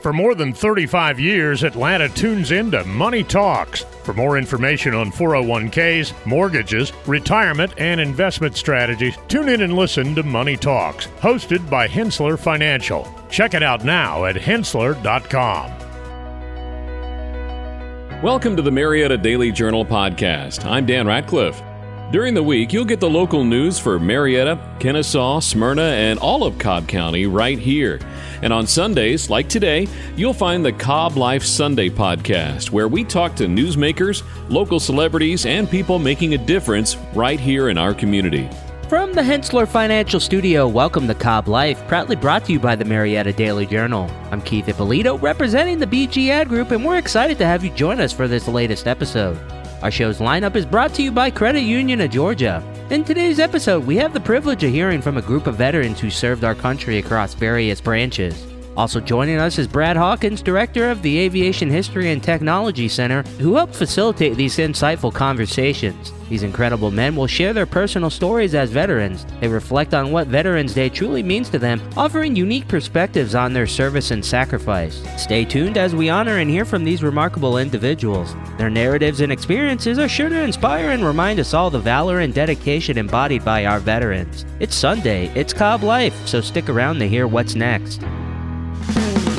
For more than 35 years, Atlanta tunes into Money Talks. For more information on 401ks, mortgages, retirement, and investment strategies, tune in and listen to Money Talks, hosted by Henssler Financial. Check it out now at henssler.com. Welcome to the Marietta Daily Journal podcast. I'm Dan Ratcliffe. During the week, you'll get the local news for Marietta, Kennesaw, Smyrna, and all of Cobb County right here. And on Sundays, like today, you'll find the Cobb Life Sunday podcast, where we talk to newsmakers, local celebrities, and people making a difference right here in our community. From the Henssler Financial Studio, welcome to Cobb Life, proudly brought to you by the Marietta Daily Journal. I'm Keith Ippolito, representing the BG Ad Group, and we're excited to have you join us for this latest episode. Our show's lineup is brought to you by Credit Union of Georgia. In today's episode, we have the privilege of hearing from a group of veterans who served our country across various branches. Also joining us is Brad Hawkins, director of the Aviation History and Technology Center, who helped facilitate these insightful conversations. These incredible men will share their personal stories as veterans. They reflect on what Veterans Day truly means to them, offering unique perspectives on their service and sacrifice. Stay tuned as we honor and hear from these remarkable individuals. Their narratives and experiences are sure to inspire and remind us all the valor and dedication embodied by our veterans. It's Sunday, it's Cobb Life, so stick around to hear what's next.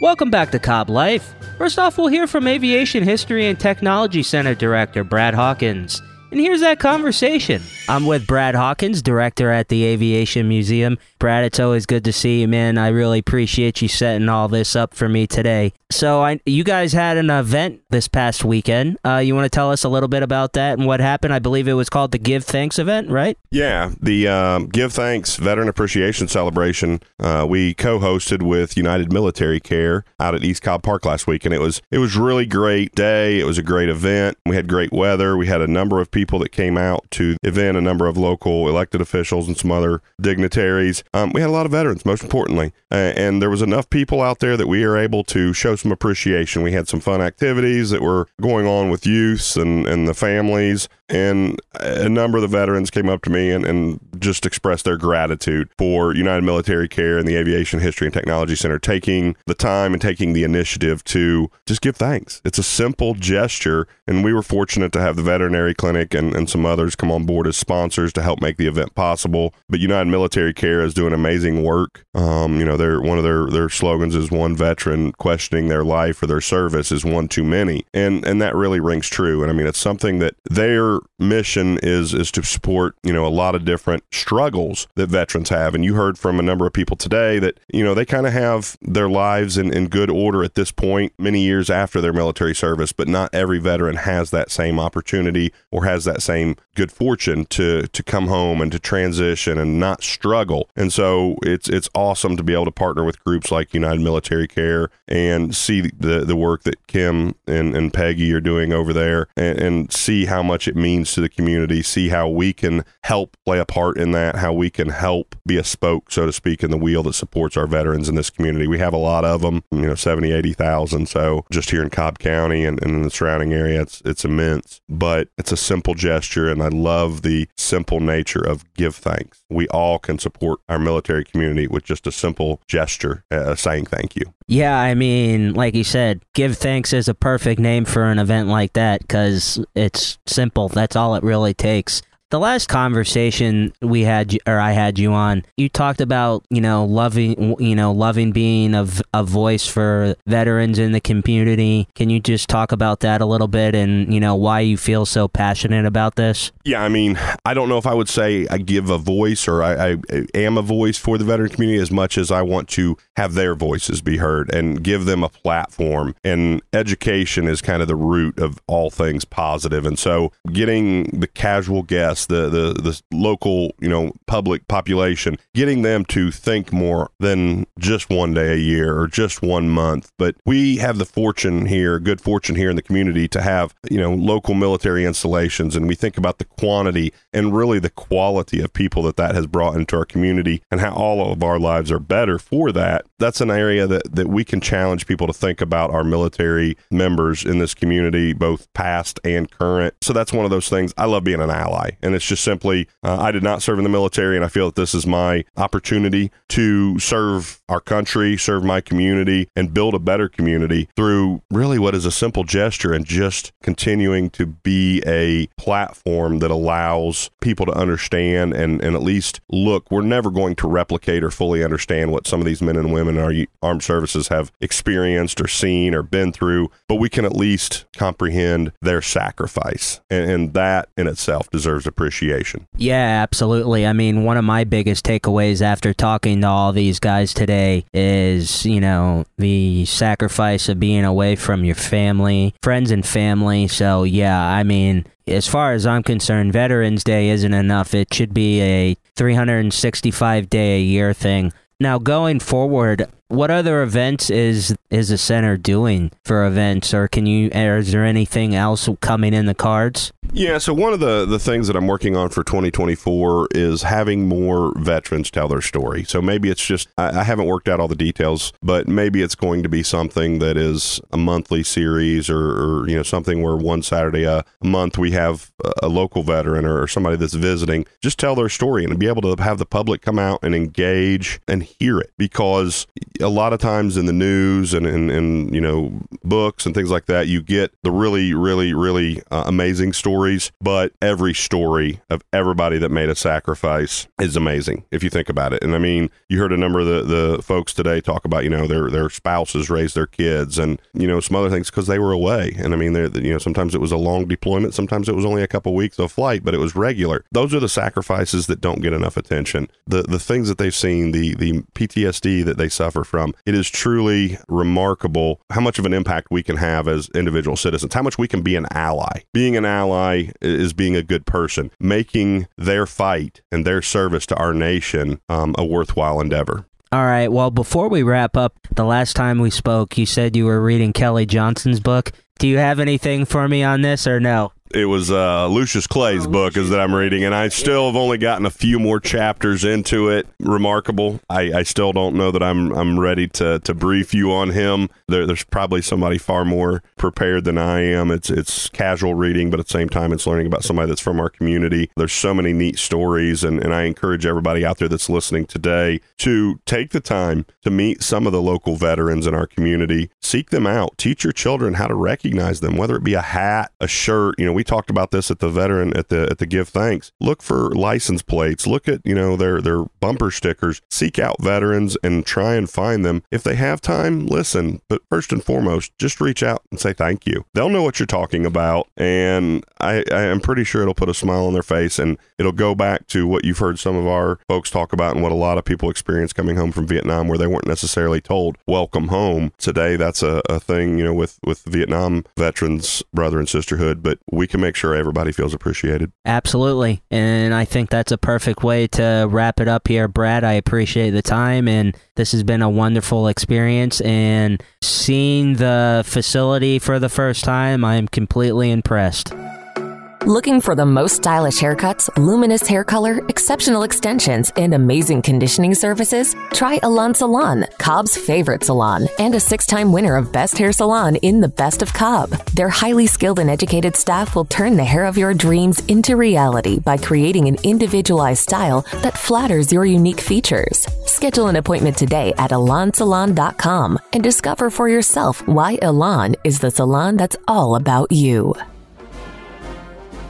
Welcome back to Cobb Life. First off, we'll hear from Aviation History and Technology Center Director Brad Hawkins. And here's that conversation. I'm with Brad Hawkins, director at the Aviation Museum. Brad, it's always good to see you, man. I really appreciate you setting all this up for me today. So, I, you guys had an event this past weekend. Uh, you want to tell us a little bit about that and what happened? I believe it was called the Give Thanks event, right? Yeah, the um, Give Thanks Veteran Appreciation Celebration uh, we co-hosted with United Military Care out at East Cobb Park last week, and it was it was really great day. It was a great event. We had great weather. We had a number of people that came out to the event, a number of local elected officials and some other dignitaries. Um, we had a lot of veterans, most importantly, uh, and there was enough people out there that we were able to show some appreciation. We had some fun activities that were going on with youths and, and the families, and a number of the veterans came up to me and, and just expressed their gratitude for United Military Care and the Aviation History and Technology Center taking the time and taking the initiative to just give thanks. It's a simple gesture, and we were fortunate to have the veterinary clinic and, and some others come on board as sponsors to help make the event possible. But United Military Care is doing amazing work. Um, you know, their one of their their slogans is one veteran questioning their life or their service is one too many, and and that really rings true. And I mean, it's something that mission is is to support you know a lot of different struggles that veterans have. And you heard from a number of people today that you know they kind of have their lives in, in good order at this point, many years after their military service. But not every veteran has that same opportunity or has that same good fortune to to come home and to transition and not struggle. And so it's it's awesome to be able to partner with groups like United Military Care and see the the work that Kim and, and Peggy are doing over there and, and see how much it means to the community, see how we can help play a part in that, how we can help be a spoke, so to speak, in the wheel that supports our veterans in this community. We have a lot of them, you know, 70, 80,000. So just here in Cobb County and, and in the surrounding area, it's, it's immense, but it's a simple gesture. And I love the simple nature of give thanks. We all can support our military community with just a simple gesture, uh, saying thank you. Yeah, I mean, like you said, Give Thanks is a perfect name for an event like that because it's simple. That's all it really takes. The last conversation we had, or I had you on, you talked about you know loving, you know loving being a, a voice for veterans in the community. Can you just talk about that a little bit, and you know why you feel so passionate about this? Yeah, I mean, I don't know if I would say I give a voice or I, I am a voice for the veteran community as much as I want to have their voices be heard and give them a platform. And education is kind of the root of all things positive. And so, getting the casual the the the local, you know, public population, getting them to think more than just one day a year or just one month. But we have the fortune here, good fortune here in the community to have, you know, local military installations and we think about the quantity and really the quality of people that that has brought into our community and how all of our lives are better for that. That's an area that, that we can challenge people to think about our military members in this community, both past and current. So that's one of those things. I love being an ally. And it's just simply, uh, I did not serve in the military, and I feel that this is my opportunity to serve our country, serve my community, and build a better community through really what is a simple gesture and just continuing to be a platform that allows people to understand and, and at least look. We're never going to replicate or fully understand what some of these men and women in our armed services have experienced or seen or been through, but we can at least comprehend their sacrifice. And, and that in itself deserves appreciation. Yeah, absolutely. I mean, one of my biggest takeaways after talking to all these guys today is, you know, the sacrifice of being away from your family, friends, and family. So, yeah, I mean, as far as I'm concerned, Veterans Day isn't enough. It should be a 365 day a year thing. Now, going forward, what other events is is the center doing for events, or can you? Is there anything else coming in the cards? Yeah, so one of the, the things that I'm working on for 2024 is having more veterans tell their story. So maybe it's just, I, I haven't worked out all the details, but maybe it's going to be something that is a monthly series or, or you know, something where one Saturday a month we have a local veteran or somebody that's visiting just tell their story and be able to have the public come out and engage and hear it because a lot of times in the news and, and, you know, books and things like that, you get the really, really, really uh, amazing stories but every story of everybody that made a sacrifice is amazing if you think about it. And I mean, you heard a number of the, the folks today talk about, you know, their their spouses raised their kids and, you know, some other things because they were away. And I mean, you know, sometimes it was a long deployment, sometimes it was only a couple weeks of flight, but it was regular. Those are the sacrifices that don't get enough attention. The the things that they've seen, the the PTSD that they suffer from, it is truly remarkable how much of an impact we can have as individual citizens, how much we can be an ally. Being an ally is being a good person, making their fight and their service to our nation um, a worthwhile endeavor. All right. Well, before we wrap up, the last time we spoke, you said you were reading Kelly Johnson's book. Do you have anything for me on this or no? It was uh, Lucius Clay's book is that I'm reading, and I still have only gotten a few more chapters into it. Remarkable. I, I still don't know that I'm I'm ready to to brief you on him. There, there's probably somebody far more prepared than I am. It's it's casual reading, but at the same time, it's learning about somebody that's from our community. There's so many neat stories, and, and I encourage everybody out there that's listening today to take the time to meet some of the local veterans in our community. Seek them out. Teach your children how to recognize them, whether it be a hat, a shirt. You know, we talked about this at the veteran at the at the give thanks. Look for license plates. Look at you know their their bumper stickers. Seek out veterans and try and find them. If they have time, listen. But first and foremost, just reach out and say thank you. They'll know what you're talking about, and I, I am pretty sure it'll put a smile on their face, and it'll go back to what you've heard some of our folks talk about, and what a lot of people experience coming home from Vietnam, where they weren't necessarily told welcome home. Today, that's a, a thing you know with with Vietnam veterans, brother and sisterhood, but we can make sure everybody feels appreciated. Absolutely. And I think that's a perfect way to wrap it up here, Brad. I appreciate the time, and this has been a wonderful experience. And seeing the facility for the first time, I am completely impressed. Looking for the most stylish haircuts, luminous hair color, exceptional extensions, and amazing conditioning services? Try Alon Salon, Cobb's favorite salon, and a six time winner of Best Hair Salon in the Best of Cobb. Their highly skilled and educated staff will turn the hair of your dreams into reality by creating an individualized style that flatters your unique features. Schedule an appointment today at alonsalon.com and discover for yourself why Alon is the salon that's all about you.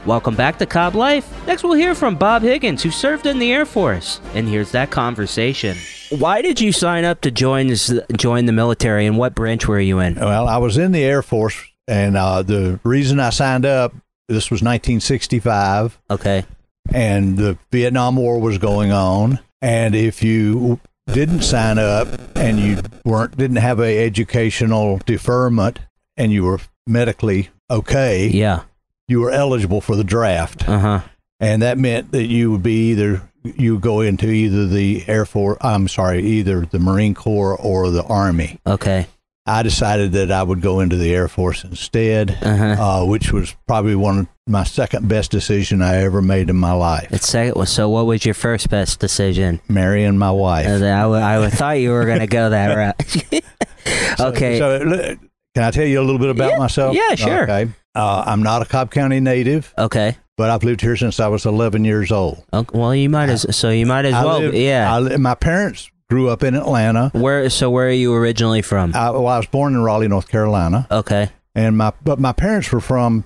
Welcome back to Cobb Life. Next, we'll hear from Bob Higgins, who served in the Air Force. And here's that conversation. Why did you sign up to join this, join the military, and what branch were you in? Well, I was in the Air Force, and uh, the reason I signed up, this was 1965, Okay. and the Vietnam War was going on. And if you didn't sign up and you weren't didn't have a educational deferment and you were medically okay, Yeah. You were eligible for the draft. Uh huh. and that meant that you would be either you would go into either the Air Force. I'm sorry, either the Marine Corps or the Army. Okay. I decided that I would go into the Air Force instead, Uh-huh. uh, which was probably one of my second best decision I ever made in my life. It's second. So, what was your first best decision? Marrying my wife. Uh, I, w- I w- thought you were going to go that route. okay. So, l- can I tell you a little bit about Yeah, myself? yeah, sure. Okay. Uh, I'm not a Cobb County native, okay. but I've lived here since I was 11 years old. Okay, Well, you might as so you might as I well. lived- yeah. I li- my parents grew up in Atlanta. where? So where are you originally from? I, well, I was born in Raleigh, North Carolina. okay. and my but my parents were from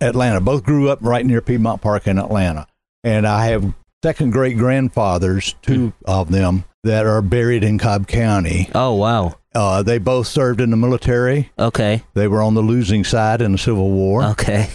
Atlanta. Both grew up right near Piedmont Park in Atlanta, and I have second great grandfathers, two of them that are buried in Cobb County. Oh wow. Uh, they both served in the military. Okay. They were on the losing side in the Civil War, Okay.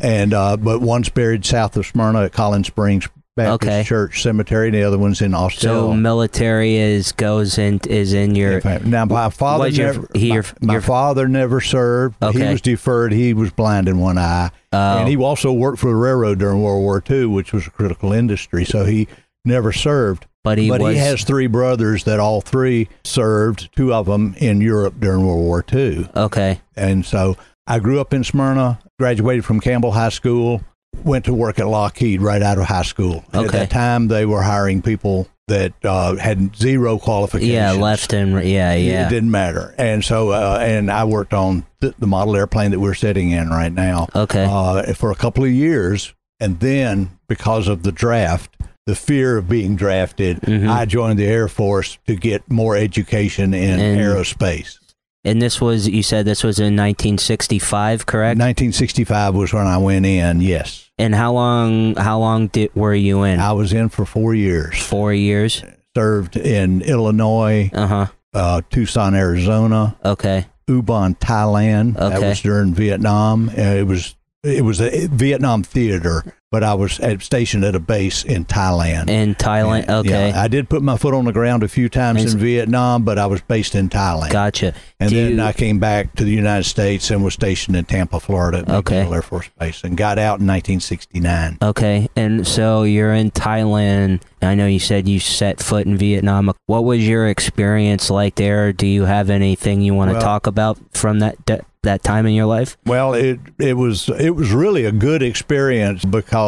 and uh, but one's buried south of Smyrna at Collins Springs Baptist Okay. Church Cemetery, and the other one's in Austell. So military is goes in is in your. now my father your- never, he- my, your- my your- father never served. Okay. He was deferred. He was blind in one eye. Oh. And he also worked for the railroad during World War II, which was a critical industry. So he never served. But he but was. he has three brothers that all three served, two of them in Europe during World War II. okay. And so I grew up in Smyrna, graduated from Campbell High School, went to work at Lockheed right out of high school. Okay. At that time, they were hiring people that uh, had zero qualifications. Yeah. Left and yeah. Yeah. It didn't matter. And so, uh, and I worked on the, the model airplane that we're sitting in right now Okay. uh, for a couple of years. And then, because of the draft, the fear of being drafted, Mhm. I joined the Air Force to get more education in And- aerospace. and this was you said this was in 1965, correct? 1965 was when I went in. Yes, And how long how long did were you in? I was in for four years. Four years. Served in Illinois, Uh huh. uh, Tucson, Arizona, Okay. Ubon, Thailand. Okay. That was during Vietnam. Uh, it was it was a Vietnam theater, but I was at, stationed at a base in Thailand. In Thailand. Yeah, Okay. I did put my foot on the ground a few times And- in Vietnam, but I was based in Thailand. Gotcha. and Do then you- I came back to the United States and was stationed in Tampa, Florida, at Okay. Air Force Base, and got out in 1969. Okay, and so you're in Thailand. I know you said you set foot in Vietnam. What was your experience like there? Do you have anything you want to Well- talk about from that that- that time in your life? Well, it it was it was really a good experience because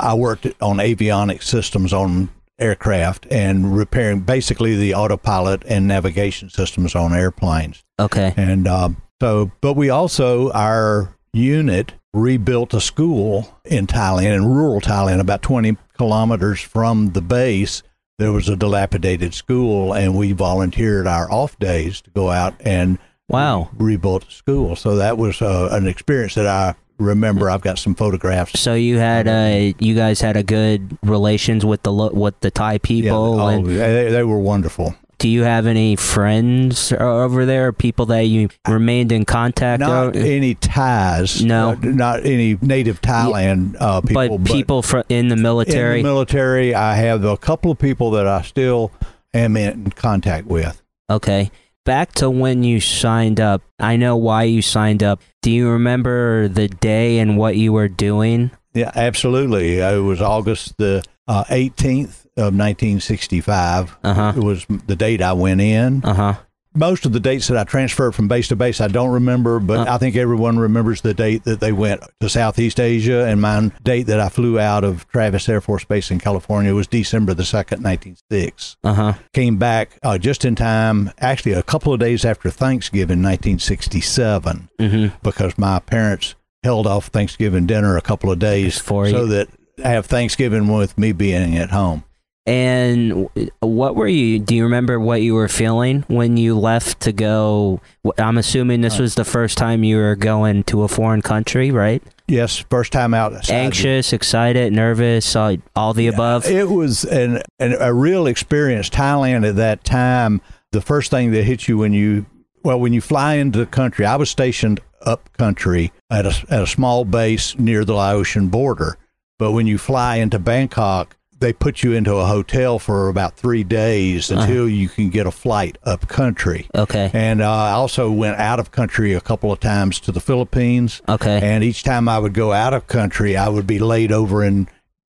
I worked on avionics systems on aircraft and repairing basically the autopilot and navigation systems on airplanes. Okay. And uh, so, but we also our unit rebuilt a school in Thailand, in rural Thailand, about 20 kilometers from the base. There was a dilapidated school, and we volunteered our off days to go out and Wow. rebuilt the school. So that was uh, an experience that I remember. I've got some photographs. So you had uh you guys had a good relations with the lo- with the Thai Yeah, people. oh, and they, they were wonderful. do you have any friends over there? People that you remained in contact? Not any ties. No. uh, not any native Thailand uh, people, but people fr- in the military. In the military, I have a couple of people that I still am in contact with. Okay. Back to when you signed up. I know why you signed up. Do you remember the day and what you were doing? Yeah, absolutely. It was August the uh, 18th of 1965. Uh-huh. It was the date I went in. Uh huh. Most of the dates that I transferred from base to base, I don't remember, but Uh. I think everyone remembers the date that they went to Southeast Asia. And my date that I flew out of Travis Air Force Base in California was December the 2nd, 1906. Uh huh. Came back uh, just in time, actually a couple of days after Thanksgiving, 1967, Mm-hmm. because my parents held off Thanksgiving dinner a couple of days For so that I have Thanksgiving with me being at home. And what were you? Do you remember what you were feeling when you left to go? I'm assuming Uh. this was the first time you were going to a foreign country, right? Yes, first time out. Anxious, excited, nervous, all, all the above. It was an, an a real experience. Thailand at that time, the first thing that hits you when you well when you fly into the country. I was stationed up country at a at a small base near the Laotian border, but when you fly into Bangkok, they put you into a hotel for about three days until you can get a flight up country. Okay. And uh, I also went out of country a couple of times to the Philippines. Okay. And each time I would go out of country, I would be laid over in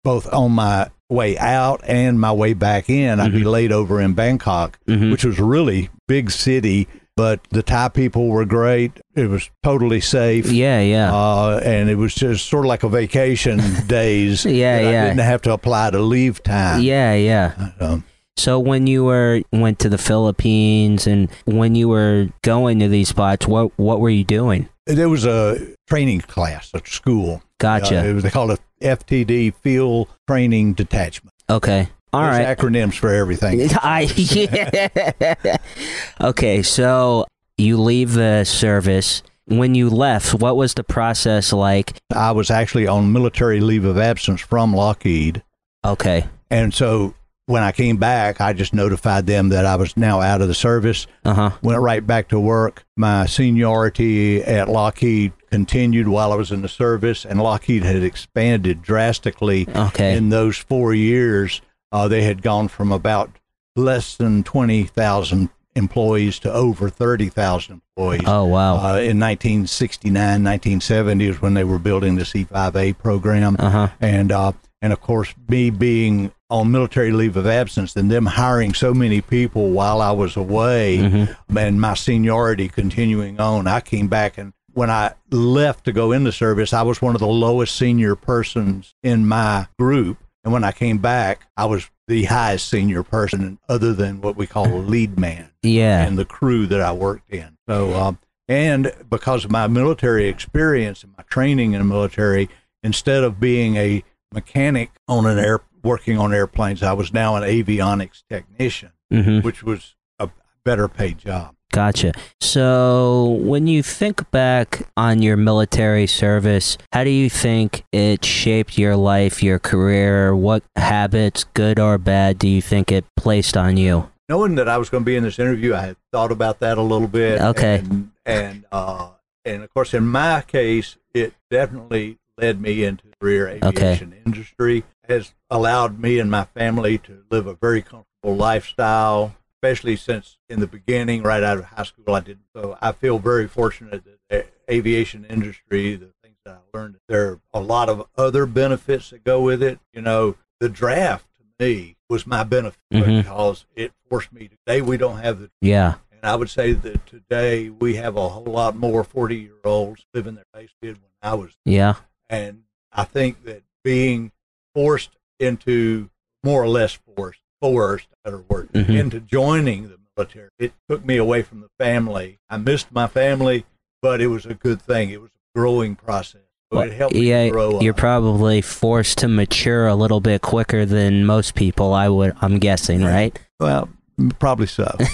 both on my way out and my way back in. I'd Mm-hmm. be laid over in Bangkok, which was a really big city, but the Thai people were great. It was totally safe. Yeah, yeah. Uh, and it was just sort of like a vacation days. Yeah, yeah. I didn't have to apply to leave time. yeah, yeah. Um, So when you were went to the Philippines and when you were going to these spots, what what were you doing? there was a training class at school. Gotcha. Uh, it was, they called it FTD, Field Training Detachment. Okay. All There's right. acronyms for everything. I yeah. okay, so you leave the service. When you left, what was the process like? I was actually on military leave of absence from Lockheed. Okay. And so when I came back, I just notified them that I was now out of the service. Uh huh. Went right back to work. My seniority at Lockheed continued while I was in the service, and Lockheed had expanded drastically Okay. in those four years. Uh, they had gone from about less than 20,000 employees to over 30,000 employees. oh wow. Uh, in 1969, 1970 is when they were building the C5A program, Uh huh. and uh, and of course me being on military leave of absence and them hiring so many people while I was away, Mm-hmm. and my seniority continuing on, I came back and when I left to go in the service, I was one of the lowest senior persons in my group, and when I came back, I was the highest senior person, other than what we call a lead man Yeah. and the crew that I worked in. So, um, and because of my military experience and my training in the military, instead of being a mechanic on an air working on airplanes, I was now an avionics technician, Mm-hmm. which was a better paid job. Gotcha. So, when you think back on your military service, how do you think it shaped your life, your career? What habits, good or bad, do you think it placed on you? Knowing that I was going to be in this interview, I had thought about that a little bit. Okay. and and, uh, and of course, in my case, it definitely led me into the career aviation industry. Has allowed me and my family to live a very comfortable lifestyle, especially since in the beginning, right out of high school, I didn't. So I feel very fortunate that the aviation industry, the things that I learned, there are a lot of other benefits that go with it. You know, the draft to me was my benefit Mhm. because it forced me. Today we don't have the Yeah. and I would say that today we have a whole lot more 40 year olds living their base did when I was. Yeah. And I think that being forced into more or less forced, forced, better word, Mhm. into joining the military, it took me away from the family. I missed my family, but it was a good thing. It was a growing process. So Well, it helped me yeah, grow you're up. probably forced to mature a little bit quicker than most people. I would, I'm guessing, right? well, probably so.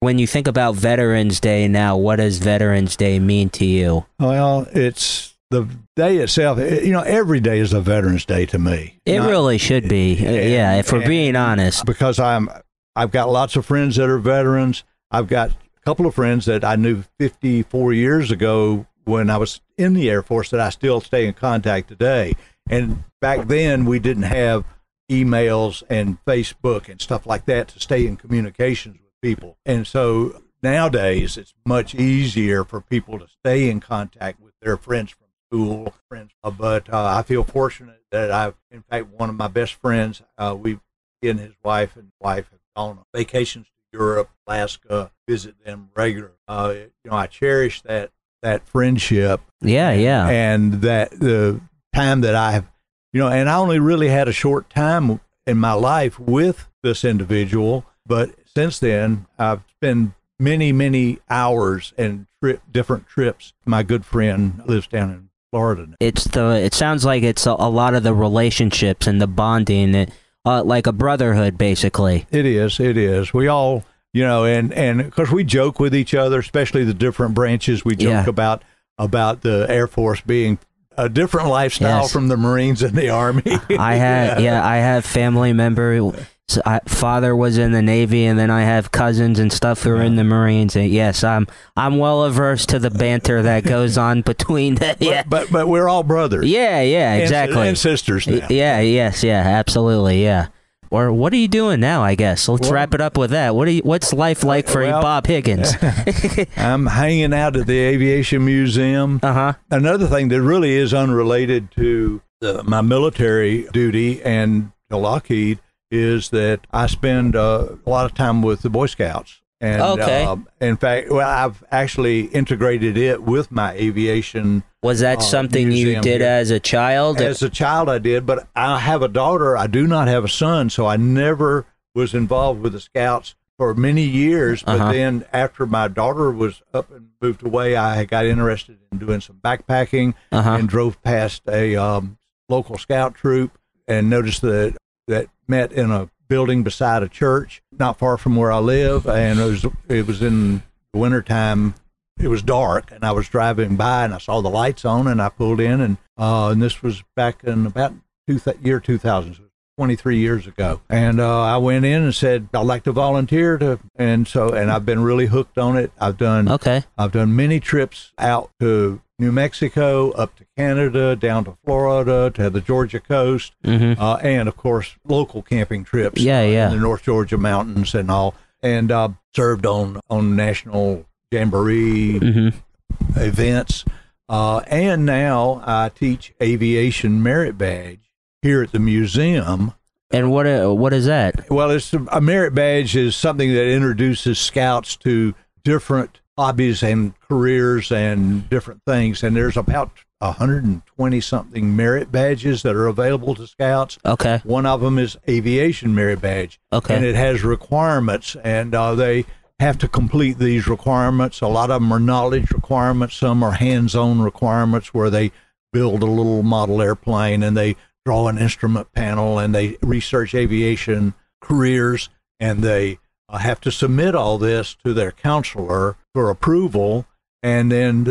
When you think about Veterans Day now, what does Veterans Day mean to you? well, it's the day itself. Eh, you know, every day is a Veterans Day to me. It Not- really should be. Uh, yeah, if we're being honest. because I'm I've got lots of friends that are veterans. I've got a couple of friends that I knew 54 years ago when I was in the Air Force that I still stay in contact today. And back then we didn't have emails and Facebook and stuff like that to stay in communications with people. And so nowadays it's much easier for people to stay in contact with their friends from school, friends. Uh, But uh, I feel fortunate that I've, in fact, one of my best friends, uh, we, he and his wife and wife have gone on vacations to Europe, Alaska, visit them regularly. Uh, you know, I cherish that that friendship Yeah, yeah. and that the time that I have, you know, and I only really had a short time in my life with this individual, but since then I've spent many, many hours and trip different trips. My good friend lives down in Florida. now. it's the it sounds like it's a, a lot of the relationships and the bonding it, uh, like a brotherhood basically It is. It is. We all, you know, and and of course we joke with each other, especially the different branches. We joke Yeah. about about the Air Force being a different lifestyle Yes. from the Marines and the Army. I had yeah, I have family member. So I, father was in the Navy, and then I have cousins and stuff who are in the Marines. And yes, I'm I'm well averse to the banter that goes on between the yeah but but we're all brothers. yeah yeah exactly And, sisters now. yeah yes yeah absolutely yeah. Or what are you doing now? I guess let's Well- wrap it up with that. What are you, What's life like for Well- Bob Higgins? I'm hanging out at the Aviation Museum. uh huh. Another thing that really is unrelated to uh, my military duty and to Lockheed is that I spend uh, a lot of time with the Boy Scouts. And Okay. uh, in fact, well, I've actually integrated it with my aviation. Was that uh, something you did here. as a child? As a child, I did, but I have a daughter. I do not have a son, so I never was involved with the Scouts for many years. But Uh-huh. then, after my daughter was up and moved away, I got interested in doing some backpacking Uh-huh. and drove past a um, local Scout troop and noticed that that met in a building beside a church, not far from where I live, and it was it was in the wintertime. It was dark and I was driving by and I saw the lights on and I pulled in and uh, and this was back in about two th- year 2000, so 23 years ago. And uh, I went in and said I'd like to volunteer to, and so and I've been really hooked on it. I've done okay. I've done many trips out to New Mexico, up to Canada, down to Florida, to the Georgia coast, Mm-hmm. uh, and of course local camping trips. Yeah, uh, yeah. in the North Georgia mountains and all, and uh, served on on national jamboree Mm-hmm. events. Uh, and now I teach aviation merit badge here at the museum. And what uh, what is that? Well, it's a merit badge is something that introduces scouts to different hobbies and careers and different things. And there's about 120 something merit badges that are available to scouts. Okay. One of them is aviation merit badge. Okay. And it has requirements, and uh, they have to complete these requirements. A lot of them are knowledge requirements, some are hands on requirements where they build a little model airplane and they draw an instrument panel and they research aviation careers and they uh, have to submit all this to their counselor for approval and then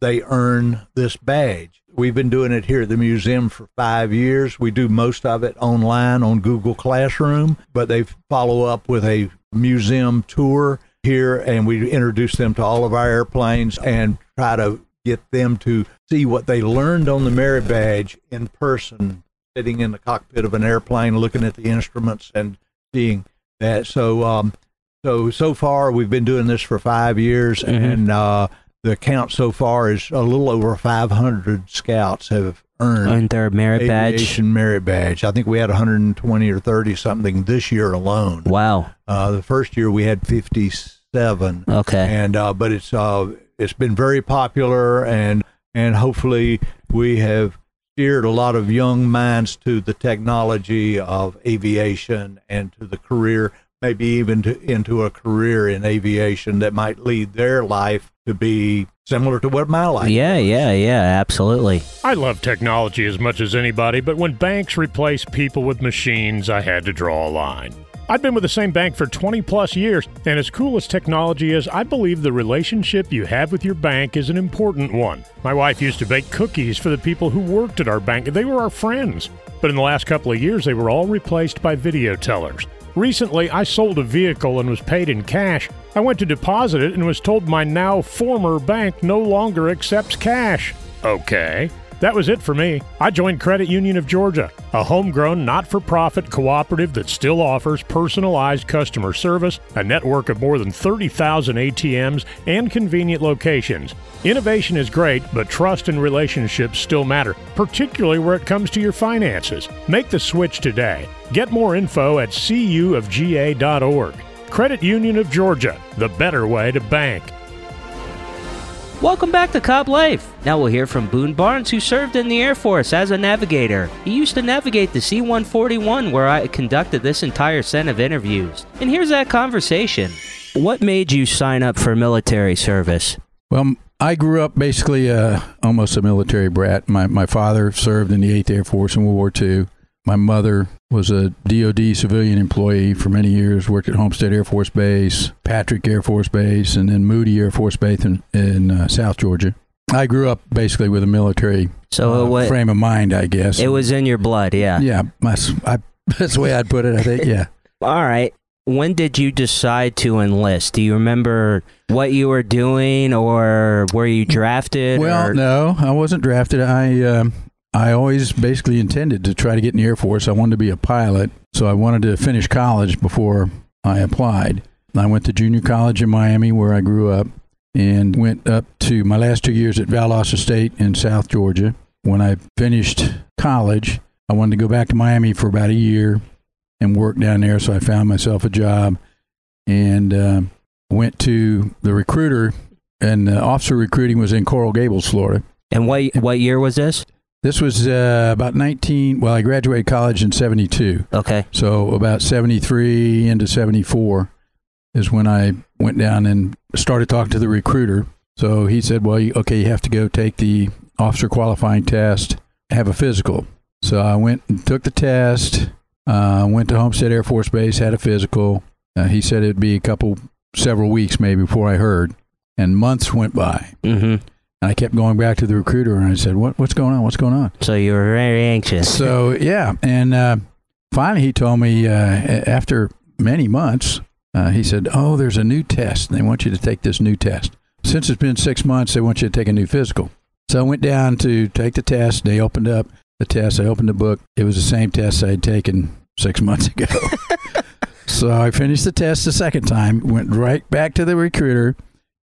they earn this badge. We've been doing it here at the museum for five years. We do most of it online on Google Classroom, but they follow up with a museum tour here, and we introduce them to all of our airplanes and try to get them to see what they learned on the merit badge in person, sitting in the cockpit of an airplane, looking at the instruments and seeing that. So, um, so so far we've been doing this for five years, and uh, the count so far is a little over 500 scouts have earned Earned their merit badge. merit badge. I think we had 120 or 30 something this year alone. Wow. Uh, the first year we had 57, Okay. and uh, but it's uh, it's been very popular, and and hopefully we have steered a lot of young minds to the technology of aviation and to the career, maybe even to, into a career in aviation that might lead their life to be similar to what my life. Yeah, yeah, yeah, absolutely. I love technology as much as anybody, but when banks replace people with machines, I had to draw a line. I've been with the same bank for 20 plus years, and as cool as technology is, I believe the relationship you have with your bank is an important one. My wife used to bake cookies for the people who worked at our bank, they were our friends. But in the last couple of years, they were all replaced by video tellers. Recently, I sold a vehicle and was paid in cash. I went to deposit it and was told my now former bank no longer accepts cash. Okay. That was it for me. I joined Credit Union of Georgia, a homegrown, not for profit cooperative that still offers personalized customer service, a network of more than 30,000 ATMs, and convenient locations. Innovation is great, but trust and relationships still matter, particularly where it comes to your finances. Make the switch today. Get more info at cuofga.org. Credit Union of Georgia, the better way to bank. Welcome back to Cobb Life. Now we'll hear from Boone Barnes, who served in the Air Force as a navigator. He used to navigate the C 141, where I conducted this entire set of interviews. And here's that conversation. What made you sign up for military service? Well, I grew up basically uh, almost a military brat. My my father served in the 8th Air Force in World War II. My mother was a DoD civilian employee for many years. Worked at Homestead Air Force Base, Patrick Air Force Base, and then Moody Air Force Base in, in uh, South Georgia. I grew up basically with a military So uh, frame of mind, I guess. it was in your blood, yeah. yeah, my, I, that's the way I'd put it. I think, yeah. All right. When did you decide to enlist? Do you remember what you were doing, or were you drafted? Well, or- no, I wasn't drafted. I um, I always basically intended to try to get in the Air Force. I wanted to be a pilot, so I wanted to finish college before I applied. I went to junior college in Miami, where I grew up, and went up to my last two years at Valdosta State in South Georgia. When I finished college, I wanted to go back to Miami for about a year and work down there. So I found myself a job and uh, went to the recruiter and uh, officer recruiting was in Coral Gables, Florida. And what what year was this? This was uh, about 19. Well, I graduated college in 72. Okay. So about 73 into 74 is when I went down and started talking to the recruiter. So he said, well, you, okay, you have to go take the officer qualifying test, have a physical. So I went and took the test, uh, went to Homestead Air Force Base, had a physical. Uh, he said it'd be a couple, several weeks maybe before I heard. And months went by. Mm-hmm. And I kept going back to the recruiter and I said, what, what's going on? What's going on? So you were very anxious. So yeah, and uh, finally he told me uh, after many months, uh, he said, "Oh, there's a new test. And they want you to take this new test. Since it's been six months, they want you to take a new physical." So I went down to take the test. They opened up the test. I opened the book. It was the same test I had taken six months ago. so I finished the test the second time. Went right back to the recruiter,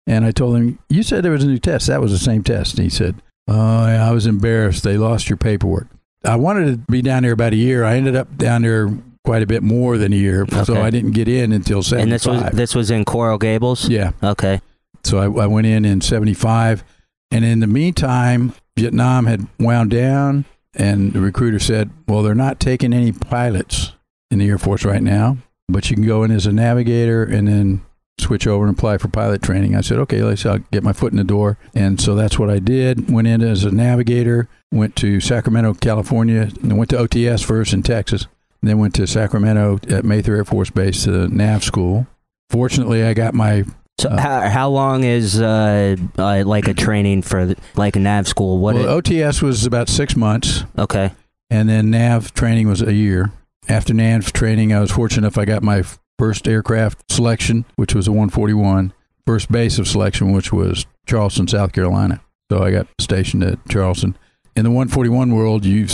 and I told him, "You said there was a new test. That was the same test." And he said, "Oh, yeah, I was embarrassed. They lost your paperwork." I wanted to be down there about a year. I ended up down there quite a bit more than a year, so I didn't get in until seventy-five. and this was this was in Coral Gables. yeah, Okay. so I, I went in in '75, and in the meantime, Vietnam had wound down, and the recruiter said, "Well, they're not taking any pilots in the Air Force right now, but you can go in as a navigator and then." Switch over and apply for pilot training. I said, okay, let's I'll get my foot in the door. And so that's what I did. Went in as a navigator, went to Sacramento, California, and went to OTS first in Texas. Then went to Sacramento at Mather Air Force Base to nav school. Fortunately, I got my So Uh, how how long is uh, uh like a training for the- like a nav school? What? well, it- OTS was about six months, okay. and then nav training was a year. After nav training, I was fortunate if I got my first aircraft selection, which was a 141, first base of selection, which was Charleston, South Carolina. So I got stationed at Charleston. In the 141 world, you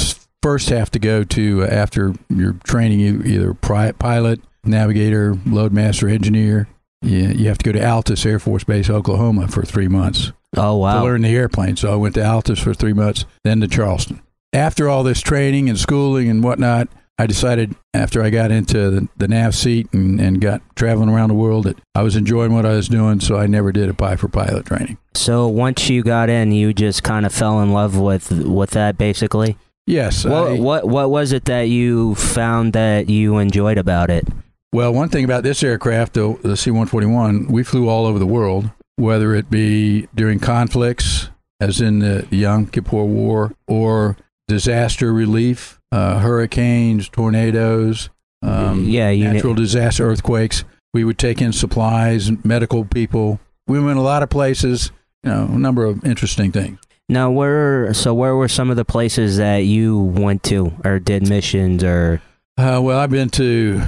first have to go to, uh, after your training, you either pri- pilot, navigator, loadmaster, engineer. You, you have to go to Altus Air Force Base, Oklahoma for three months Oh wow. to learn the airplane. So I went to Altus for three months, then to Charleston. After all this training and schooling and whatnot, I decided after I got into the, the nav seat and, and got traveling around the world that I was enjoying what I was doing, so I never did apply for pilot training. So once you got in, you just kind of fell in love with with that, basically. Yes. What I- what what was it that you found that you enjoyed about it? Well, one thing about this aircraft, the, the C 141, we flew all over the world, whether it be during conflicts, as in the Yom Kippur War, or disaster relief, uh, hurricanes, tornadoes, um, Yeah, you kn- natural disaster, earthquakes. We would take in supplies, medical people. We went a lot of places, you know, a number of interesting things. Now, where so where were some of the places that you went to or did missions or? Uh, well, I've been to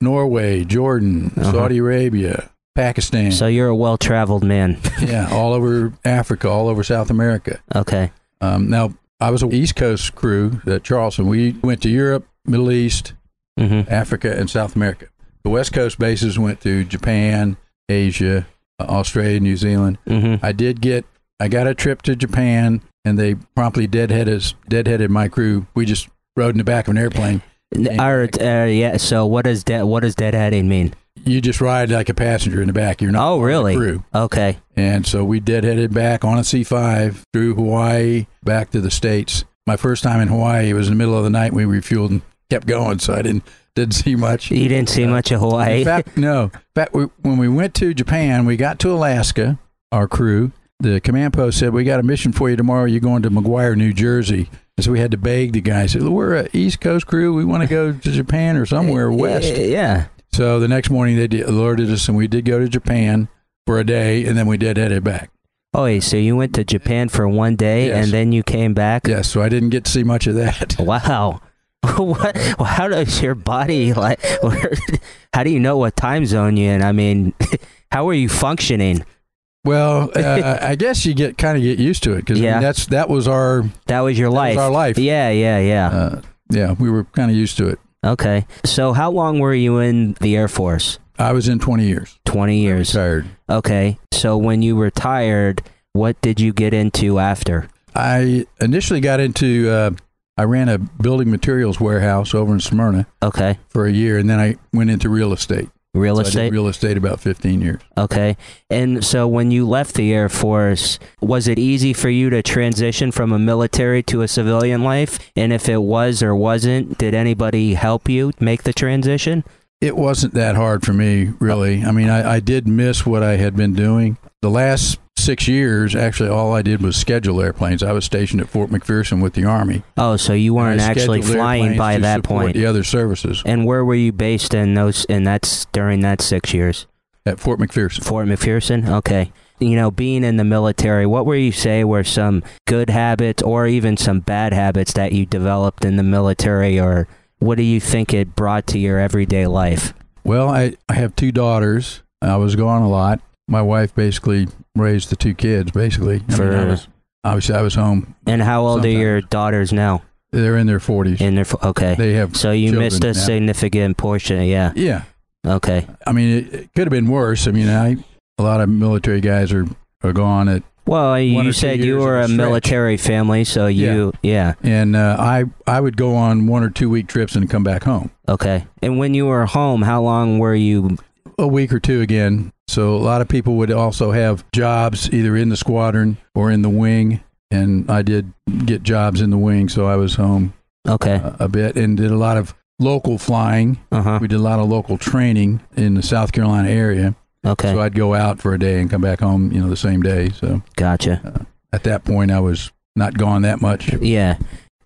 Norway, Jordan, Uh-huh. Saudi Arabia, Pakistan. So you're a well traveled man. yeah, all over Africa, all over South America. Okay. Um, now, I was a East Coast crew at Charleston. We went to Europe, Middle East, Mm-hmm. Africa, and South America. The West Coast bases went to Japan, Asia, uh, Australia, New Zealand. Mm-hmm. I did get, I got a trip to Japan, and they promptly deadheaded, deadheaded my crew. We just rode in the back of an airplane. Or, uh, yeah. So what does dead what does deadheading mean? You just ride like a passenger in the back. You're not Oh, really? crew. Okay. And so we deadheaded back on a C5 through Hawaii back to the States. My first time in Hawaii, it was in the middle of the night. We refueled and kept going, so I didn't didn't see much. You didn't see much of Hawaii. In fact, no. In fact, we, when we went to Japan, we got to Alaska, our crew. The command post said, We got a mission for you tomorrow. You're going to McGuire, New Jersey. And so we had to beg the guy. Said, We're a East Coast crew. We want to go to Japan or somewhere uh, west. Yeah. So the next morning, they did, alerted us, and we did go to Japan for a day, and then we deadheaded back. Oh, wait, so you went to Japan for one day Yes. and then you came back? Yes, so I didn't get to see much of that. Wow. what? well, How does your body like? How do you know what time zone you're in? I mean, how are you functioning? Well, uh, I guess you get kind of get used to it because Yeah. that's that was our That was your that life. was our life. Yeah, yeah, yeah. Uh, yeah, we were kind of used to it. Okay. So, how long were you in the Air Force? I was in 20 years. 20 years. Retired. Okay. So, when you retired, what did you get into after? I initially got into. Uh, I ran a building materials warehouse over in Smyrna Okay. for a year, and then I went into real estate. Real So estate. real estate about 15 years. Okay. And so when you left the Air Force, was it easy for you to transition from a military to a civilian life? And if it was or wasn't, did anybody help you make the transition? It wasn't that hard for me, really. I mean, I, I did miss what I had been doing. The last six years, actually, all I did was schedule airplanes. I was stationed at Fort McPherson with the Army. Oh, so you weren't actually flying by that point. The other services And where were you based in those and that's during that 6 years? at Fort McPherson. Fort McPherson? Okay. You know, being in the military, what were you say were some good habits or even some bad habits that you developed in the military or what do you think it brought to your everyday life? Well, I, I have two daughters. I was gone a lot. My wife basically raised the two kids, basically. I, mean, I was, obviously, I was home. And how old are your daughters now? They're in their 40s. In their okay. they have so you missed a now. significant portion. Yeah. Yeah. Okay. I mean, it, it could have been worse. I mean, I a lot of military guys are, are gone at Well, you said you were a stretch. military family, so you yeah. and uh, I I would go on one or two week trips and come back home Okay. And when you were home, how long were you? a week or two again. So a lot of people would also have jobs either in the squadron or in the wing, and I did get jobs in the wing, so I was home Okay. uh, a bit and did a lot of local flying. Uh huh. We did a lot of local training in the South Carolina area. Okay. So I'd go out for a day and come back home, you know, the same day. So Gotcha. at that point, I was not gone that much. Yeah.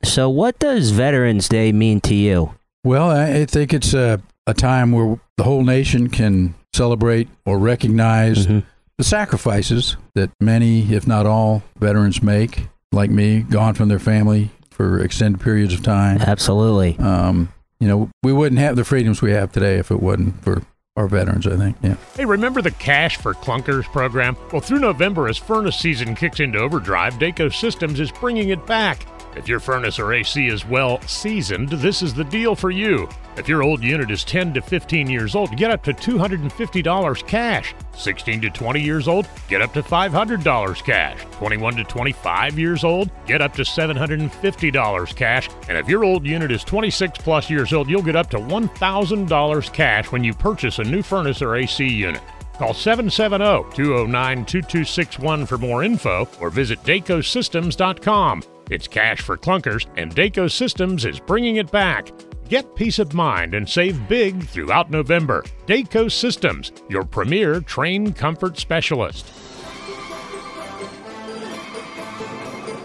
So what does Veterans Day mean to you? Well, I I think it's a, a time where the whole nation can celebrate or recognize Mhm. the sacrifices that many, if not all, veterans make, like me, gone from their family for extended periods of time. Absolutely. Um, you know, we wouldn't have the freedoms we have today if it wasn't for our veterans, I think. Yeah. Hey, remember the Cash for Clunkers program? Well, through November, as furnace season kicks into overdrive, Daco Systems is bringing it back. If your furnace or AC is well seasoned, this is the deal for you. If your old unit is 10 to 15 years old, get up to $250 cash. 16 to 20 years old, get up to $500 cash. 21 to 25 years old, get up to $750 cash. And if your old unit is 26 plus years old, you'll get up to $1,000 cash when you purchase a new furnace or AC unit. Call 770-209-2261 for more info or visit dacosystems.com. It's cash for clunkers and Daco Systems is bringing it back. Get peace of mind and save big throughout November. Daco Systems, your premier Trane comfort specialist.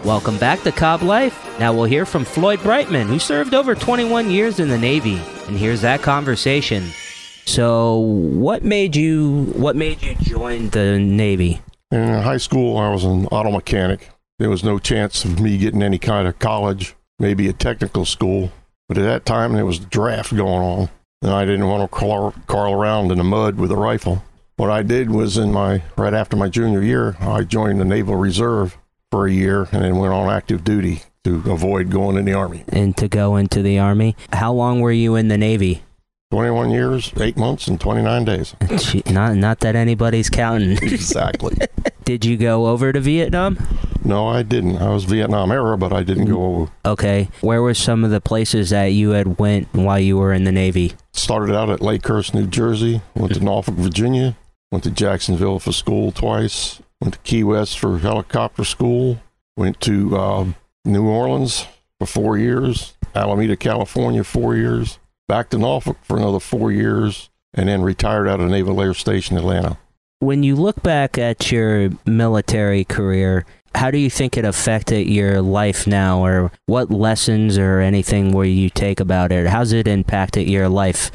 Welcome back to Cobb Life. Now we'll hear from Floyd Brightman, who served over 21 years in the Navy, and here's that conversation. So, what made you what made you join the Navy? In high school, I was an auto mechanic. There was no chance of me getting any kind of college, maybe a technical school. But at that time, there was a draft going on, and I didn't want to crawl, crawl around in the mud with a rifle. What I did was, in my right after my junior year, I joined the Naval Reserve for a year, and then went on active duty to avoid going in the Army. And to go into the Army? How long were you in the Navy? 21 years, eight months, and 29 days. Not not that anybody's counting. Exactly. Did you go over to Vietnam? no, I didn't. I was Vietnam era, but I didn't go over. Okay. Where were some of the places that you had went while you were in the Navy? Started out at Lakehurst, New Jersey. Went to Norfolk, Virginia. Went to Jacksonville for school twice. Went to Key West for helicopter school. Went to uh, New Orleans for four years. Alameda, California, four years. Back to Norfolk for another four years, and then retired out of Naval Air Station, Atlanta. When you look back at your military career, how do you think it affected your life now, or what lessons or anything where you take about it? How's it impacted your life?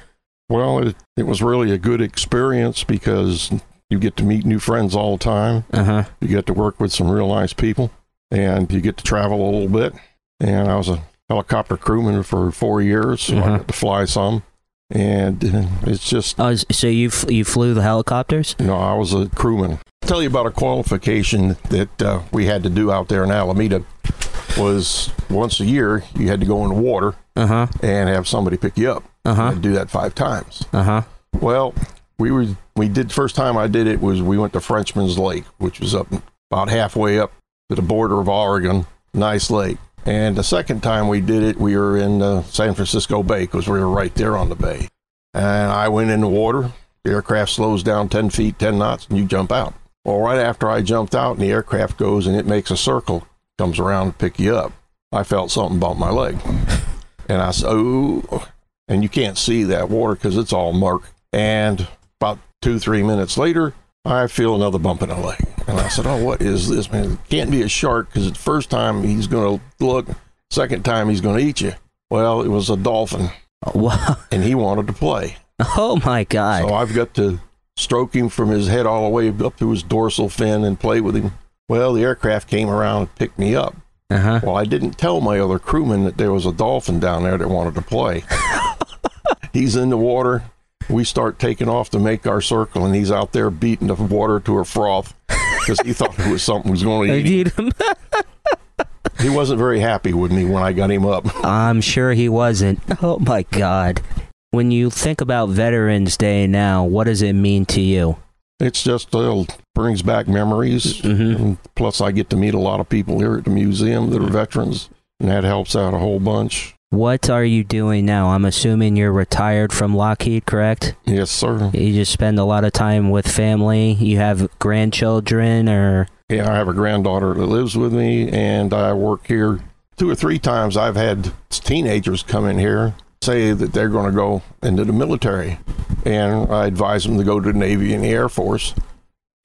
Well, it, it was really a good experience because You get to meet new friends all the time. Uh huh. You get to work with some real nice people, and you get to travel a little bit. And I was a helicopter crewman for four years, so I Uh-huh. got to fly some. And uh, it's just, s- so you f- you flew the helicopters? you know, I was a crewman. I'll tell you about a qualification that uh, we had to do out there in Alameda was once a year you had to go in the water Uh huh. and have somebody pick you up. Uh huh. And do that five times. Uh huh. Well, we were we did first time I did it was we went to Frenchman's Lake, which was up about halfway up to the border of Oregon. Nice lake. And the second time we did it, we were in uh, San Francisco Bay because we were right there on the bay. And I went in the water. The aircraft slows down 10 feet, 10 knots, and you jump out. Well, right after I jumped out and the aircraft goes and it makes a circle, comes around to pick you up, I felt something bump my leg. And I said, oh, and you can't see that water because it's all murk. And about two, three minutes later, I feel another bump in the leg. And I said, oh, what is this, man? It can't be a shark because the first time he's going to look, second time he's going to eat you. Well, it was a dolphin, Wow. and he wanted to play. Oh my God. So I've got to stroke him from his head all the way up to his dorsal fin and play with him. Well, the aircraft came around and picked me up. Uh huh. Well, I didn't tell my other crewman that there was a dolphin down there that wanted to play. he's in the water. We start taking off to make our circle, and he's out there beating the water to a froth because he thought it was something was going to eat him. He wasn't very happy with me when I got him up. I'm sure he wasn't. Oh my God. When you think about Veterans Day now, what does it mean to you? It's just uh, brings back memories. Mhm. And plus, I get to meet a lot of people here at the museum that are veterans, and that helps out a whole bunch. What are you doing now? I'm assuming you're retired from Lockheed, correct? Yes, sir. You just spend a lot of time with family. You have grandchildren, or Yeah, I have a granddaughter that lives with me, and I work here. Two or three times I've had teenagers come in here say that they're going to go into the military, and I advise them to go to the Navy and the Air Force.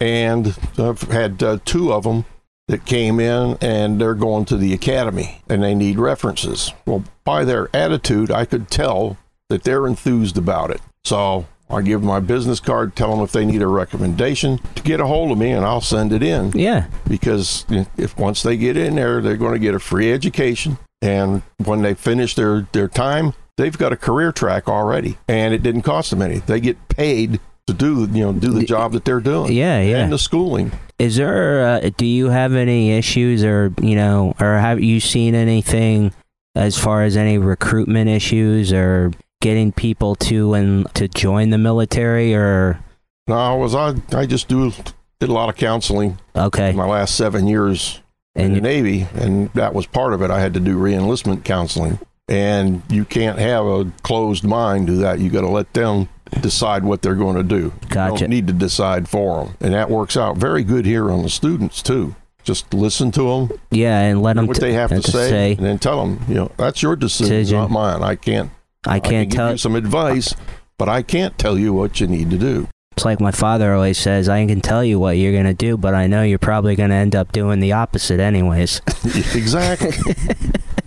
And I've had uh, two of them that came in and they're going to the academy and they need references. Well, by their attitude, I could tell that they're enthused about it. So I give them my business card, tell them if they need a recommendation to get a hold of me, and I'll send it in yeah, because if once they get in there, they're going to get a free education, and when they finish their their time, they've got a career track already, and it didn't cost them any. They get paid to do you know do the job that they're doing. Yeah, yeah. and the schooling. Is there? Uh, do you have any issues, or you know, or have you seen anything as far as any recruitment issues, or getting people to and to join the military, or No, I was I I just do did a lot of counseling okay, my last seven years in the Navy, and that was part of it. I had to do reenlistment counseling, and you can't have a closed mind to that. You got to let them decide what they're going to do. You Gotcha. don't need to decide for them, and that works out very good here on the students too. Just listen to them, yeah, and let them what they have to, say, and then tell them, you know, that's your decision, Decision. not mine. I can't. I can't can tell. give you some advice, but I can't tell you what you need to do. It's like my father always says, I can tell you what you're going to do, but I know you're probably going to end up doing the opposite anyways. exactly.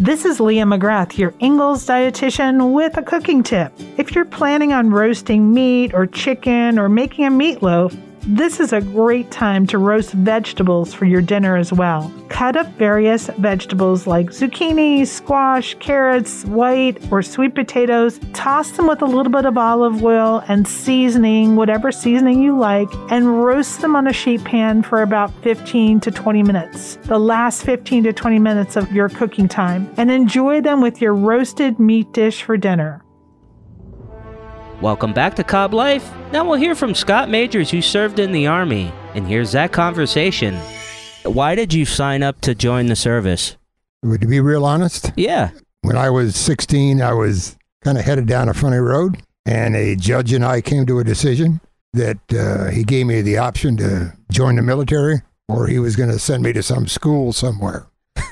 This is Leah McGrath, your Ingles dietitian, with a cooking tip. If you're planning on roasting meat or chicken or making a meatloaf, this is a great time to roast vegetables for your dinner as well. Cut up various vegetables like zucchini, squash, carrots, white or sweet potatoes. Toss them with a little bit of olive oil and seasoning, whatever seasoning you like, and roast them on a sheet pan for about 15 to 20 minutes. The last 15 to 20 minutes of your cooking time, and enjoy them with your roasted meat dish for dinner. Welcome back to Cobb Life. Now we'll hear from Scott Majors, who served in the Army. And here's that conversation. Why did you sign up to join the service? To be real honest, Yeah. when I was 16, I was kind of headed down a funny road, and a judge and I came to a decision that uh, he gave me the option to join the military or he was going to send me to some school somewhere.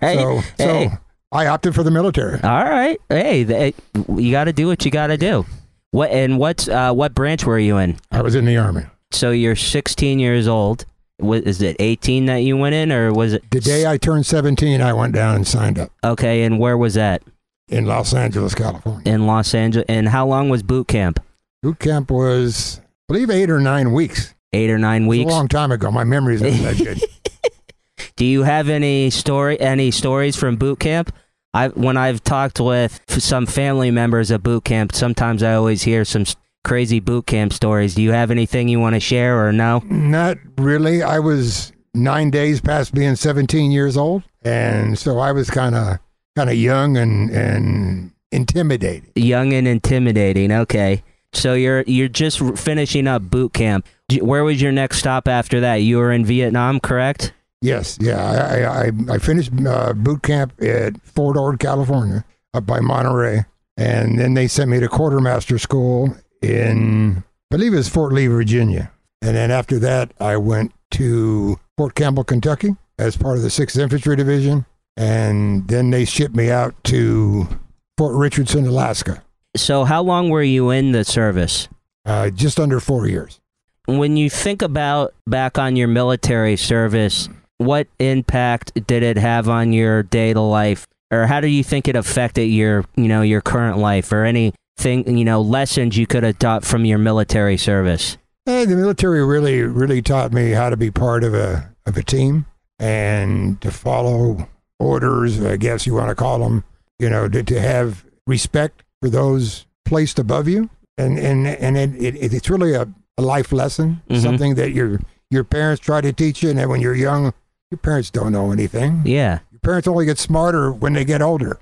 Hey, so, so hey. I opted for the military. All right. Hey, th- you got to do what you got to do. What and what uh, what branch were you in? I was in the army. So you're 16 years old. Is it 18 that you went in, or was it The day I turned 17, I went down and signed up okay? And where was that? in Los Angeles, California. In Los Angeles. And how long was boot camp? Boot camp was I believe eight or nine weeks. Eight or nine weeks. a long time ago. My memory's not that good. Do you have any story any stories from boot camp? I when I've talked with some family members of boot camp, sometimes I always hear some crazy boot camp stories. Do you have anything you want to share or no? Not really. I was nine days past being 17 years old, and so I was kind of kind of young and and intimidated. Young and intimidating. Okay. So you're you're just finishing up boot camp. Where was your next stop after that? You were in Vietnam, correct? Yes, yeah. I I, I finished uh, boot camp at Fort Ord, California, up by Monterey, and then they sent me to quartermaster school in I believe it was Fort Lee, Virginia. And then after that, I went to Fort Campbell, Kentucky, as part of the Sixth Infantry Division, and then they shipped me out to Fort Richardson, Alaska. So how long were you in the service? Uh, just under four years. When you think about back on your military service, what impact did it have on your day to life, or how do you think it affected your, you know, your current life, or anything, you know, lessons you could adopt from your military service? Eh, the military really, really taught me how to be part of a of a team and to follow orders. I guess you want to call them. You know, to, to have respect for those placed above you, and and and it, it, it's really a, a life lesson, Mhm. something that your your parents try to teach you, and then when you're young, your parents don't know anything. Yeah, Your parents only get smarter when they get older.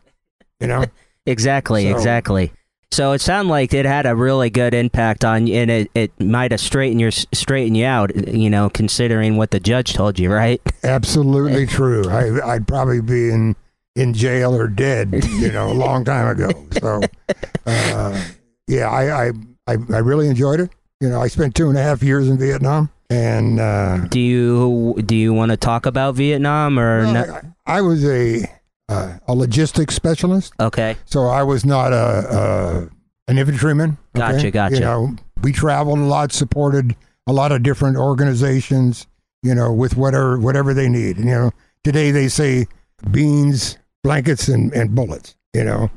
You know. exactly, So- exactly. So it sounded like it had a really good impact on you, and it, it might have straightened your straightened you out, you know, considering what the judge told you, right? Absolutely true. I, I'd probably be in in jail or dead, you know, a long time ago. So, uh, yeah, I, I I I really enjoyed it. You know, I spent two and a half years in Vietnam, and uh, Do you do you want to talk about Vietnam or well, no? I, I was a uh, a logistics specialist, Okay. so I was not a, a an infantryman. okay? Gotcha, gotcha. You know, we traveled a lot, supported a lot of different organizations. You know, with whatever whatever they need. And, you know, today they say beans, blankets, and, and bullets. You know,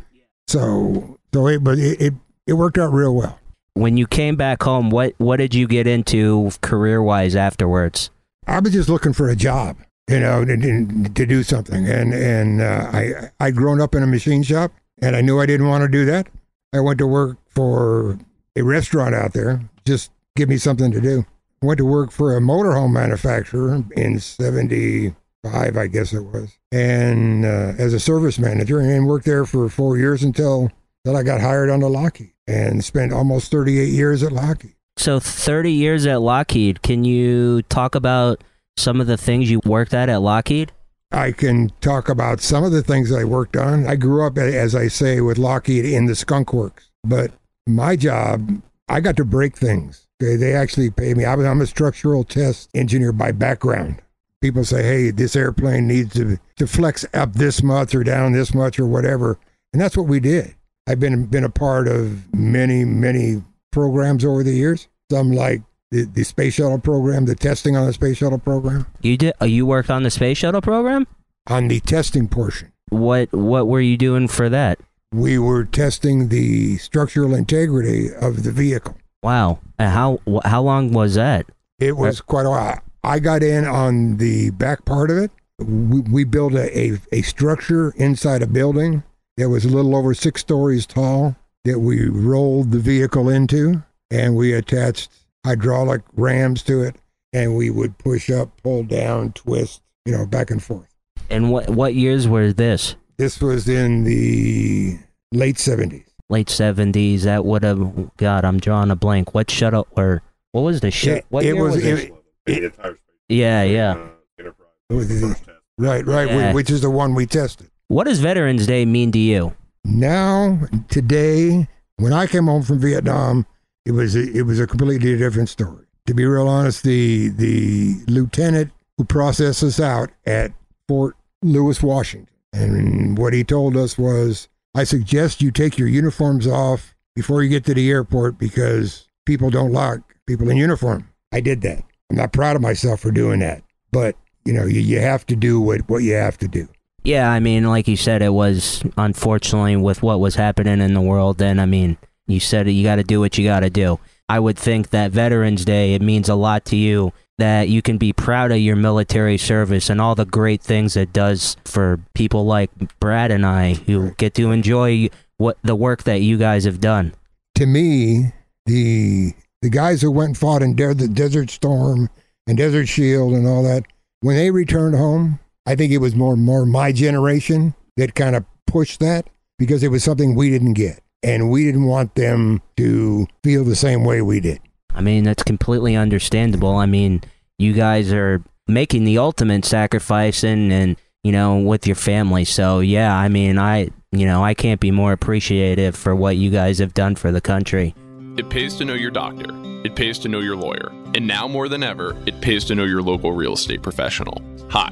so so it but it, it it worked out real well. When you came back home, what what did you get into career wise afterwards? I was just looking for a job, you know, to, to do something. And and uh, I I'd grown up in a machine shop, and I knew I didn't want to do that. I went to work for a restaurant out there. Just give me something to do. Went to work for a motorhome manufacturer in '75, I guess it was, and uh, as a service manager, and worked there for four years until until I got hired on the Lockheed, and spent almost 38 years at Lockheed. So 30 years at Lockheed. Can you talk about some of the things you worked at at Lockheed? I can talk about some of the things I worked on. I grew up, as I say, with Lockheed in the skunk works, but my job, I got to break things. Okay, they actually pay me. I was, I'm a structural test engineer by background. People say, "Hey, this airplane needs to to flex up this much or down this much or whatever," and that's what we did. I've been been a part of many many programs over the years. Some like the, the space shuttle program, the testing on the space shuttle program, You did uh, you worked on the space shuttle program? on the testing portion. What what were you doing for that? we were testing the structural integrity of the vehicle. Wow. And how how long was that? It was quite a while. I got in on the back part of it. We, we built a, a, a structure inside a building that was a little over six stories tall that we rolled the vehicle into, and we attached hydraulic rams to it, and we would push up, pull down, twist, you know, back and forth. And what what years were this? This was in the late 70s. Late 70s. That would have God, I'm drawing a blank. What shuttle or what was the ship? It- What it year was- was it- it? Yeah, yeah. With the- Right, right, Yeah. which is the one we tested. What does Veterans Day mean to you? Now, today, when I came home from Vietnam, it was a, it was a completely different story. To be real honest, the the lieutenant who processed us out at Fort Lewis, Washington, and what he told us was, "I suggest you take your uniforms off before you get to the airport because people don't like people in uniform." I did that. I'm not proud of myself for doing that, but you know, you, you have to do what what you have to do. Yeah, I mean, like you said, it was unfortunately with what was happening in the world. Then, I mean, you said it, you got to do what you got to do. I would think that Veterans Day, it means a lot to you that you can be proud of your military service and all the great things it does for people like Brad and I who get to enjoy what the work that you guys have done. To me, the the guys who went and fought in De- the Desert Storm and Desert Shield and all that, when they returned home, I think it was more more my generation that kind of pushed that because it was something we didn't get. And we didn't want them to feel the same way we did. I mean, that's completely understandable. I mean, you guys are making the ultimate sacrifice and, and you know, with your family. So, yeah, I mean, I, you know, I can't be more appreciative for what you guys have done for the country. It pays to know your doctor. It pays to know your lawyer. And now more than ever, it pays to know your local real estate professional. Hi,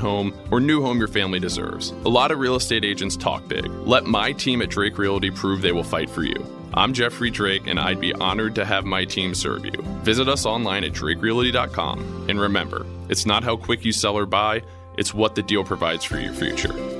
home, or new home your family deserves. A lot of real estate agents talk big. Let my team at Drake Realty prove they will fight for you. I'm Jeffrey Drake, and I'd be honored to have my team serve you. Visit us online at drakerealty.com. And remember, it's not how quick you sell or buy, it's what the deal provides for your future.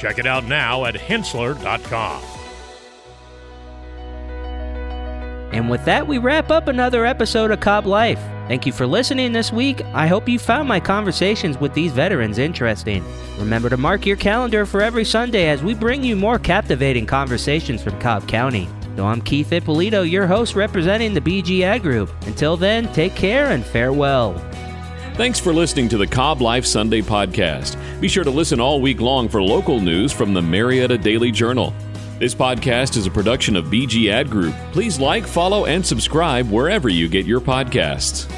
Check it out now at henssler.com. And with that, we wrap up another episode of Cobb Life. Thank you for listening this week. I hope you found my conversations with these veterans interesting. Remember to mark your calendar for every Sunday as we bring you more captivating conversations from Cobb County. So I'm Keith Ippolito, your host representing the BG Ad Group. Until then, take care and farewell. Thanks for listening to the Cobb Life Sunday podcast. Be sure to listen all week long for local news from the Marietta Daily Journal. This podcast is a production of BG Ad Group. Please like, follow, and subscribe wherever you get your podcasts.